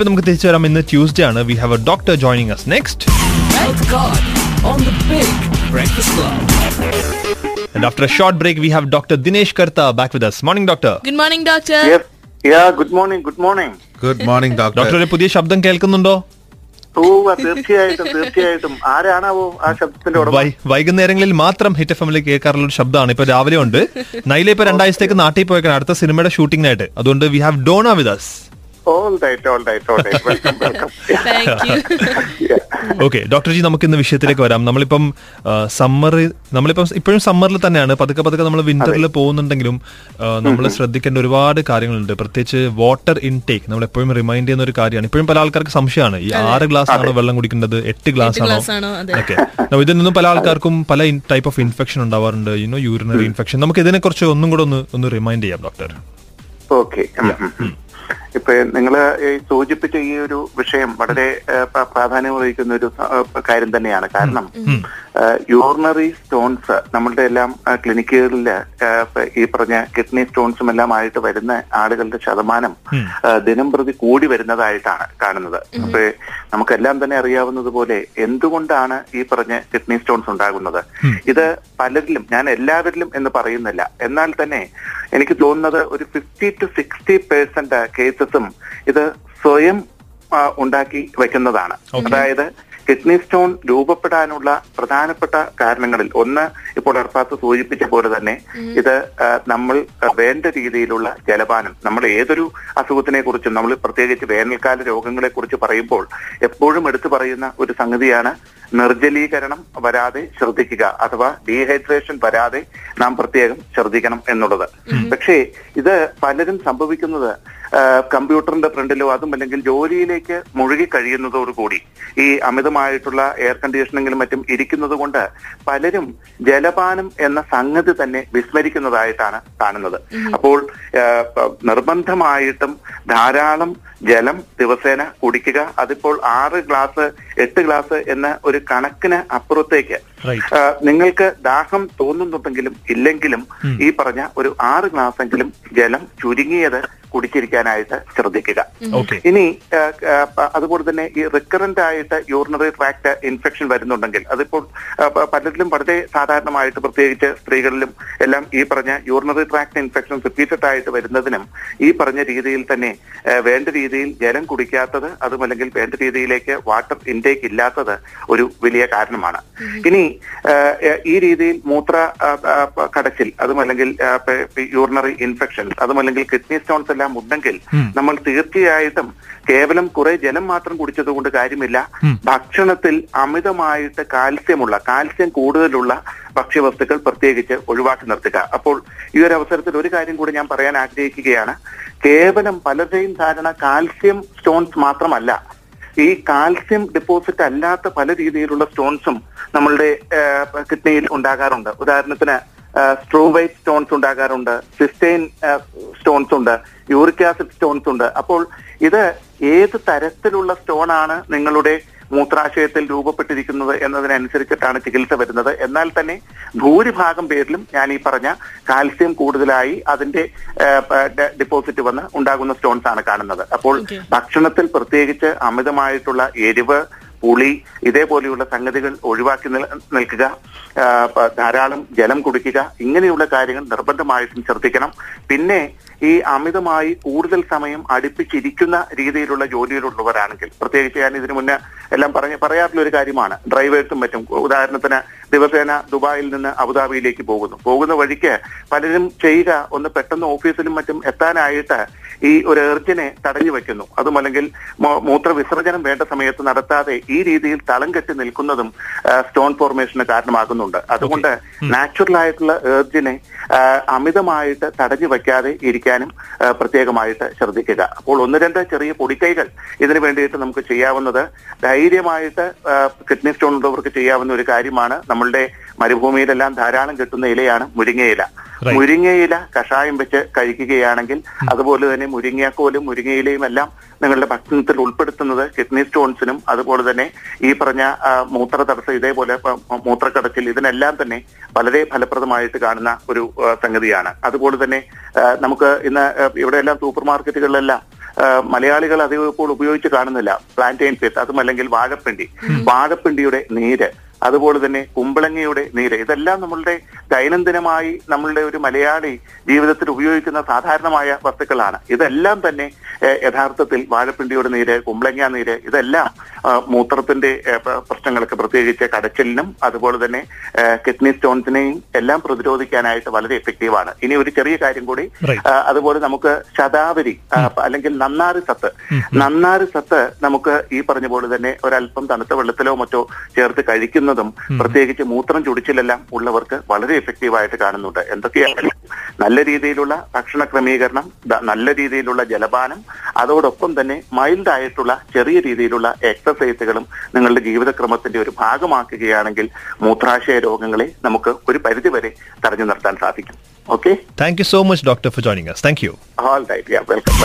ഇപ്പൊ നമുക്ക് തിരിച്ചു വരാം. ഇന്ന് ട്യൂസ്ഡേ ആണ്. We have a doctor joining us next Health Card on the Big Breakfast Club. And after a short break, we have Dr. Dinesh Karta back with us. Morning, doctor. Good morning, doctor. Yes ya good morning good morning good morning doctor doctor പുതിയ ശബ്ദം കേൾക്കുന്നുണ്ടോ? ഓ തീർച്ചയായിട്ടും തീർച്ചയായിട്ടും. ആരാണാവോ ആ ശബ്ദത്തിന്റെ വൈകുന്നേരങ്ങളിൽ മാത്രം hit F എമ്മിൽ കേൾക്കാറുള്ള ഒരു ശബ്ദമാണ്. ഇപ്പൊ രാവിലെ ഉണ്ട് നൈലെ ഇപ്പൊ രണ്ടാഴ്ചത്തേക്ക് നാട്ടിൽ പോയേക്കാണ്. അടുത്ത സിനിമയുടെ ഷൂട്ടിങ്ങിനായിട്ട് അതുകൊണ്ട് we have Dona with us all right all right all right welcome welcome Thank you. Okay doctor ji നമുക്ക് ഇന്ന് വിഷയത്തിലേക്ക് വരാം. നമ്മളിപ്പം സമ്മർ നമ്മളിപ്പം ഇപ്പോഴും സമ്മറിൽ തന്നെയാണ്. പതുക്കെ പതുക്കെ നമ്മൾ വിന്ററിൽ പോകുന്നുണ്ടെങ്കിലും നമ്മൾ ശ്രദ്ധിക്കേണ്ട ഒരുപാട് കാര്യങ്ങളുണ്ട്. പ്രത്യേകിച്ച് വാട്ടർ ഇൻടേക്ക് നമ്മൾ എപ്പോഴും റിമൈൻഡ് ചെയ്യുന്ന ഒരു കാര്യമാണ്. ഇപ്പോഴും പല ആൾക്കാർക്ക് സംശയമാണ്. ഈ ആറ് ഗ്ലാസ് ആണോ വെള്ളം കുടിക്കേണ്ടത്? എട്ട് ഗ്ലാസ് ആണോ. ഓക്കെ. ഇതിൽ നിന്നും പല ആൾക്കാർക്കും പല ടൈപ്പ് ഓഫ് ഇൻഫെക്ഷൻ ഉണ്ടാവാറുണ്ട്. യുനോ യൂറിനറി ഇൻഫെക്ഷൻ നമുക്ക് ഇതിനെ കുറിച്ച് ഒന്നും കൂടെ ഒന്ന് ഒന്ന് റിമൈൻഡ് ചെയ്യാം ഡോക്ടർ ഓക്കെ ഇപ്പൊ നിങ്ങൾ ഈ സൂചിപ്പിച്ച ഈ ഒരു വിഷയം വളരെ പ്രാധാന്യം വഹിക്കുന്ന ഒരു കാര്യം തന്നെയാണ്. കാരണം യൂറിനറി സ്റ്റോൺസ് നമ്മളുടെ എല്ലാം ക്ലിനിക്കുകളിൽ ഈ പറഞ്ഞ കിഡ്നി സ്റ്റോൺസും എല്ലാം ആയിട്ട് വരുന്ന ആളുകളുടെ ശതമാനം ദിനം പ്രതി കൂടി വരുന്നതായിട്ടാണ് കാണുന്നത്. അപ്പൊ നമുക്കെല്ലാം തന്നെ അറിയാവുന്നത് പോലെ എന്തുകൊണ്ടാണ് ഈ പറഞ്ഞ കിഡ്നി സ്റ്റോൺസ് ഉണ്ടാകുന്നത്? ഇത് പലരിലും ഞാൻ എല്ലാവരിലും എന്ന് പറയുന്നില്ല. എന്നാൽ തന്നെ എനിക്ക് തോന്നുന്നത് ഒരു ഫിഫ്റ്റി ടു സിക്സ്റ്റി പേഴ്സെന്റ് കേസസും ഇത് സ്വയം ഉണ്ടാക്കി വെക്കുന്നതാണ്. അതായത് കിഡ്നി സ്റ്റോൺ രൂപപ്പെടാനുള്ള പ്രധാനപ്പെട്ട കാരണങ്ങളിൽ ഒന്ന് ഇപ്പോൾ അർപ്പാത്ത് സൂചിപ്പിച്ച പോലെ തന്നെ ഇത് നമ്മൾ വേണ്ട രീതിയിലുള്ള ജലപാനം നമ്മൾ ഏതൊരു അസുഖത്തിനെ കുറിച്ചും നമ്മൾ പ്രത്യേകിച്ച് വേനൽക്കാല രോഗങ്ങളെ കുറിച്ച് പറയുമ്പോൾ എപ്പോഴും എടുത്തു പറയുന്ന ഒരു സംഗതിയാണ് നിർജലീകരണം വരാതെ ശ്രദ്ധിക്കുക അഥവാ ഡീഹൈഡ്രേഷൻ വരാതെ നാം പ്രത്യേകം ശ്രദ്ധിക്കണം എന്നുള്ളത്. പക്ഷേ ഇത് പലരും സംഭവിക്കുന്നത് കമ്പ്യൂട്ടറിന്റെ ഫ്രണ്ടിലോ അതും അല്ലെങ്കിൽ ജോലിയിലേക്ക് മുഴുകി കഴിയുന്നതോടുകൂടി ഈ അമിതമായിട്ടുള്ള എയർ കണ്ടീഷനിങ്ങിലും മറ്റും ഇരിക്കുന്നത് കൊണ്ട് പലരും ജലപാനം എന്ന സംഗതി തന്നെ വിസ്മരിക്കുന്നതായിട്ടാണ് കാണുന്നത്. അപ്പോൾ നിർബന്ധമായിട്ടും ധാരാളം ജലം ദിവസേന കുടിക്കുക. അതിപ്പോൾ ആറ് ഗ്ലാസ് എട്ട് ഗ്ലാസ് എന്ന ഒരു കണക്കിന് അപ്പുറത്തേക്ക്. നിങ്ങൾക്ക് ദാഹം തോന്നുന്നുണ്ടെങ്കിലും ഇല്ലെങ്കിലും ഈ പറഞ്ഞ ഒരു ആറ് ഗ്ലാസ് എങ്കിലും ജലം ചുരുങ്ങിയത് കുടിച്ചിരിക്കാനായിട്ട് ശ്രദ്ധിക്കുക. ഇനി അതുപോലെ തന്നെ ഈ റിക്കറന്റ് ആയിട്ട് യൂറിനറി ട്രാക്ട് ഇൻഫെക്ഷൻ വരുന്നുണ്ടെങ്കിൽ അതിപ്പോൾ പലരിലും വളരെ സാധാരണമായിട്ട് പ്രത്യേകിച്ച് സ്ത്രീകളിലും എല്ലാം ഈ പറഞ്ഞ യൂറിനറി ട്രാക്ട് ഇൻഫെക്ഷൻ റിപ്പീറ്റഡ് ആയിട്ട് വരുന്നതിനും ഈ പറഞ്ഞ രീതിയിൽ തന്നെ വേണ്ട രീതിയിൽ ജലം കുടിക്കാത്തത് അതുമല്ലെങ്കിൽ വേണ്ട രീതിയിലേക്ക് വാട്ടർ ഇൻടേക്ക് ഇല്ലാത്തത് ഒരു വലിയ കാരണമാണ്. ഇനി ഈ രീതിയിൽ മൂത്ര കടച്ചിൽ അതുമല്ലെങ്കിൽ യൂറിനറി ഇൻഫെക്ഷൻ അതുമല്ലെങ്കിൽ കിഡ്നി സ്റ്റോൺസ് എല്ലാം ഉണ്ടെങ്കിൽ നമ്മൾ തീർച്ചയായിട്ടും കേവലം കുറെ ജലം മാത്രം കുടിച്ചത് കൊണ്ട് കാര്യമില്ല ഭക്ഷണത്തിൽ അമിതമായിട്ട് കാൽസ്യമുള്ള കാൽസ്യം കൂടുതലുള്ള ഭക്ഷ്യവസ്തുക്കൾ പ്രത്യേകിച്ച് ഒഴിവാക്കി നിർത്തുക. അപ്പോൾ ഈ ഒരു അവസരത്തിൽ ഒരു കാര്യം കൂടി ഞാൻ പറയാൻ ആഗ്രഹിക്കുകയാണ്. കേവലം പലരുടെയും ധാരണ കാൽസ്യം സ്റ്റോൺസ് മാത്രമല്ല. ഈ കാൽസ്യം ഡെപ്പോസിറ്റ് അല്ലാത്ത പല രീതിയിലുള്ള സ്റ്റോൺസും നമ്മളുടെ കിഡ്നിയിൽ ഉണ്ടാകാറുണ്ട്. ഉദാഹരണത്തിന് സ്ട്രോവൈറ്റ് സ്റ്റോൺസ് ഉണ്ടാകാറുണ്ട് സിസ്റ്റൈൻ സ്റ്റോൺസ് ഉണ്ട് യൂറിക് ആസിഡ് സ്റ്റോൺസ് ഉണ്ട്. അപ്പോൾ ഇത് ഏത് തരത്തിലുള്ള സ്റ്റോൺ ആണ് നിങ്ങളുടെ മൂത്രാശയത്തിൽ രൂപപ്പെട്ടിരിക്കുന്നത് എന്നതിനനുസരിച്ചിട്ടാണ് ചികിത്സ വരുന്നത്. എന്നാൽ തന്നെ ഭൂരിഭാഗം പേരിലും ഞാൻ ഈ പറഞ്ഞ കാൽസ്യം കൂടുതലായി അതിന്റെ ഡിപ്പോസിറ്റ് വന്ന് ഉണ്ടാകുന്ന സ്റ്റോൺസ് ആണ് കാണുന്നത്. അപ്പോൾ. ഭക്ഷണത്തിൽ പ്രത്യേകിച്ച് അമിതമായിട്ടുള്ള എരിവ് പുളി ഇതേപോലെയുള്ള സംഗതികൾ ഒഴിവാക്കി നിൽ- നിൽക്കുക ധാരാളം ജലം കുടിക്കുക ഇങ്ങനെയുള്ള കാര്യങ്ങൾ നിർബന്ധമായിട്ടും ശ്രദ്ധിക്കണം. പിന്നെ ഈ അമിതമായി കൂടുതൽ സമയം അടുപ്പിച്ചിരിക്കുന്ന രീതിയിലുള്ള ജോലിയിലുള്ളവരാണെങ്കിൽ പ്രത്യേകിച്ച് ഞാൻ ഇതിനു മുന്നേ എല്ലാം പറഞ്ഞ പറയാറുള്ള ഒരു കാര്യമാണ് ഡ്രൈവേഴ്സും മറ്റും. ഉദാഹരണത്തിന് ദിവസേന ദുബായിൽ നിന്ന് അബുദാബിയിലേക്ക് പോകുന്നു. പോകുന്ന വഴിക്ക് പലരും ചെയ്യുക ഒന്ന് പെട്ടെന്ന് ഓഫീസിലും മറ്റും എത്താനായിട്ട് ഈ ഒരു എർജിനെ തടഞ്ഞു വെക്കുന്നു. അതും അല്ലെങ്കിൽ മൂത്രവിസർജനം മൂത്ര വിസർജനം വേണ്ട സമയത്ത് നടത്താതെ ഈ രീതിയിൽ തളം കെട്ടി നിൽക്കുന്നതും സ്റ്റോൺ ഫോർമേഷന് കാരണമാകുന്നുണ്ട്. അതുകൊണ്ട് നാച്ചുറൽ ആയിട്ടുള്ള എർജിനെ അമിതമായിട്ട് തടഞ്ഞു വെക്കാതെ ഇരിക്കാനും പ്രത്യേകമായിട്ട് ശ്രദ്ധിക്കുക. അപ്പോൾ ഒന്ന് രണ്ട് ചെറിയ പൊടിക്കൈകൾ ഇതിന് വേണ്ടിയിട്ട് നമുക്ക് ചെയ്യാവുന്നത് ധൈര്യമായിട്ട് കിഡ്നി സ്റ്റോൺ ഉള്ളവർക്ക് ചെയ്യാവുന്ന ഒരു കാര്യമാണ്. നമ്മളുടെ മരുഭൂമിയിലെല്ലാം ധാരാളം കിട്ടുന്ന ഇലയാണ് മുരിങ്ങയില. മുരിങ്ങയില കഷായം വെച്ച് കഴിക്കുകയാണെങ്കിൽ അതുപോലെ തന്നെ മുരിങ്ങാക്കോലും മുരിങ്ങയിലയും എല്ലാം നിങ്ങളുടെ ഭക്ഷണത്തിൽ ഉൾപ്പെടുത്തുന്നത് കിഡ്നി സ്റ്റോൺസിനും അതുപോലെ തന്നെ ഈ പറഞ്ഞ മൂത്ര തടസ്സം ഇതേപോലെ മൂത്രക്കടച്ചിൽ ഇതിനെല്ലാം തന്നെ വളരെ ഫലപ്രദമായിട്ട് കാണുന്ന ഒരു സംഗതിയാണ്. അതുപോലെ തന്നെ നമുക്ക് ഇന്ന് ഇവിടെയെല്ലാം സൂപ്പർ മാർക്കറ്റുകളിലെല്ലാം മലയാളികൾ അധികം ഇപ്പോൾ ഉപയോഗിച്ച് കാണുന്നില്ല. പ്ലാന്റൈൻ ഫെറ്റ് അതും അല്ലെങ്കിൽ വാഴപ്പിണ്ടി. വാഴപ്പിണ്ടിയുടെ നീര് അതുപോലെ തന്നെ കുമ്പളങ്ങയുടെ നീര് ഇതെല്ലാം നമ്മളുടെ ദൈനംദിനമായി നമ്മളുടെ ഒരു മലയാളി ജീവിതത്തിൽ ഉപയോഗിക്കുന്ന സാധാരണമായ വസ്തുക്കളാണ്. ഇതെല്ലാം തന്നെ യഥാർത്ഥത്തിൽ വാഴപ്പിണ്ടിയുടെ നീര് കുമ്പളങ്ങ നീര് ഇതെല്ലാം മൂത്രത്തിന്റെ പ്രശ്നങ്ങൾക്ക് പ്രത്യേകിച്ച് കടച്ചിലിനും അതുപോലെ തന്നെ കിഡ്നി സ്റ്റോൺസിനെയും എല്ലാം പ്രതിരോധിക്കാനായിട്ട് വളരെ എഫക്റ്റീവാണ്. ഇനി ഒരു ചെറിയ കാര്യം കൂടി അതുപോലെ നമുക്ക് ശതാവരി അല്ലെങ്കിൽ നന്നാറി സത്ത്. നന്നാറി സത്ത് നമുക്ക് ഈ പറഞ്ഞ പോലെ തന്നെ ഒരല്പം തണുത്ത വെള്ളത്തിലോ മറ്റോ ചേർത്ത് കഴിക്കുന്നതും പ്രത്യേകിച്ച് മൂത്രം ചുടിച്ചിലെല്ലാം ഉള്ളവർക്ക് വളരെ എഫക്റ്റീവായിട്ട് കാണുന്നുണ്ട്. എന്തൊക്കെയായാലും നല്ല രീതിയിലുള്ള ഭക്ഷണ ക്രമീകരണം നല്ല രീതിയിലുള്ള ജലപാനം അതോടൊപ്പം തന്നെ മൈൽഡ് ആയിട്ടുള്ള ചെറിയ രീതിയിലുള്ള എക്സസൈസുകളും നിങ്ങളുടെ ജീവിതക്രമത്തിന്റെ ഒരു ഭാഗമാക്കുകയാണെങ്കിൽ മൂത്രാശയ രോഗങ്ങളെ നമുക്ക് ഒരു പരിധിവരെ തടഞ്ഞു നിർത്താൻ സാധിക്കും. Okay? Thank you so much doctor for joining us. Thank you all right ya welcome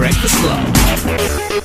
welcome